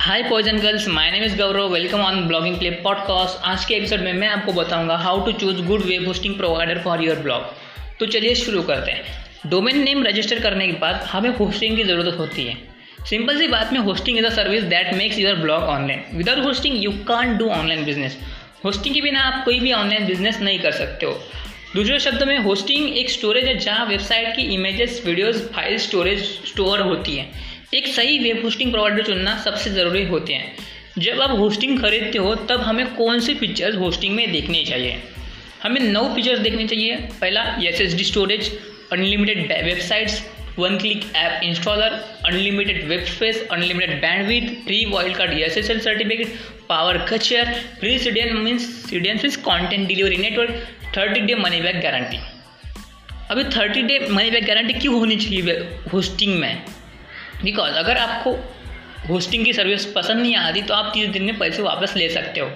Hi poison girls my name is Gaurav welcome on blogging play podcast आज के episode में मैं आपको बताऊँगा how to choose good web hosting provider for your blog तो चलिए शुरू करते हैं। डोमेन नेम रजिस्टर करने के बाद हमें होस्टिंग की ज़रूरत होती है। सिंपल सी बात में hosting is a service that makes your blog online without hosting you can do online business hosting के बिना आप कोई भी ऑनलाइन बिज़नेस नहीं कर सकते हो। दूसरे शब्द में होस्टिंग एक स्टोरेज है जहाँ वेबसाइट की images videos file storage store होती है। एक सही वेब होस्टिंग प्रोवाइडर चुनना सबसे ज़रूरी होते हैं। जब आप होस्टिंग खरीदते हो, तब हमें कौन से फीचर्स होस्टिंग में देखने चाहिए? हमें नौ फीचर्स देखने चाहिए। पहला S S D storage unlimited websites one click app installer unlimited web space unlimited bandwidth free wild card S S L certificate power cache free CDN means CDN means content delivery network thirty day money back guarantee अभी thirty day money back guarantee क्यों होनी चाहिए hosting में? Because अगर आपको hosting की service पसंद नहीं आती तो आप तीस दिन में पैसे वापस ले सकते हो।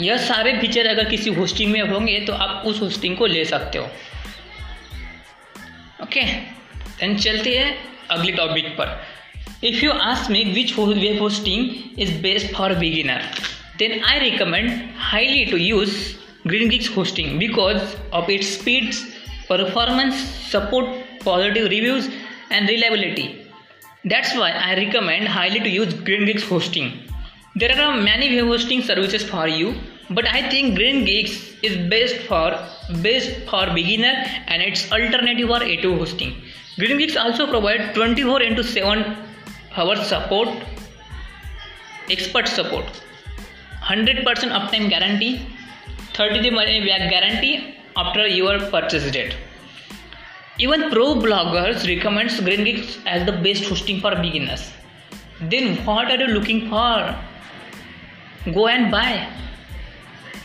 यह सारे फीचर अगर किसी होस्टिंग में होंगे तो आप उस होस्टिंग को ले सकते हो। ओके देन चलते हैं अगले टॉपिक पर। If you ask me which web hosting is best for beginner then I recommend highly to use Green Geeks hosting because of its speeds performance support positive reviews and reliability. That's why I recommend highly to use GreenGeeks hosting. There are many web hosting services for you, but I think GreenGeeks is best for best for beginner and its alternative for A2 hosting. GreenGeeks also provide 24 into 7 hours support, expert support, 100% uptime guarantee, 30 day money back guarantee after your purchase date. Even pro bloggers recommends GreenGeeks as the best hosting for beginners. Then what are you looking for? Go and buy.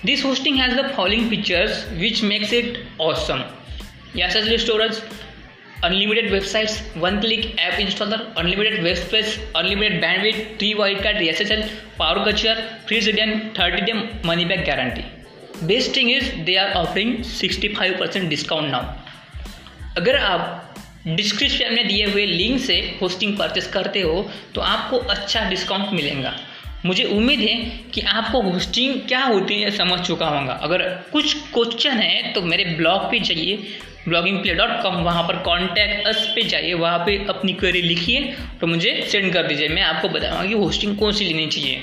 This hosting has the following features which makes it awesome. SSD storage, unlimited websites, one-click app installer, unlimited web space, unlimited bandwidth, 3 wildcard SSL, power culture, free CDN, 30-day money-back guarantee. Best thing is they are offering 65% discount now. अगर आप description में दिए हुए link से hosting purchase करते हो तो आपको अच्छा डिस्काउंट मिलेगा। मुझे उम्मीद है कि आपको होस्टिंग क्या होती है समझ चुका होगा। अगर कुछ क्वेश्चन है तो मेरे ब्लॉग पे जाइए ब्लॉगिंग प्ले डॉट कॉम वहाँ पर कॉन्टैक्ट अस पे जाइए, वहाँ पे अपनी क्वेरी लिखिए तो मुझे सेंड कर दीजिए। मैं आपको बताऊँगा कि होस्टिंग कौन सी लेनी चाहिए।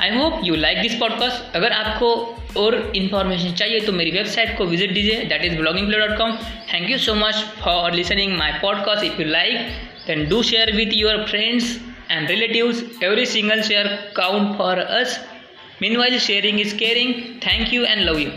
I hope you like this podcast अगर आपको और इन्फॉर्मेशन चाहिए तो मेरी वेबसाइट को विज़िट दीजिए that is blogging play dot com thank you so much for listening my podcast if you like then do share with your friends and relative every single share count for us mean wise sharing is caring thank you and love you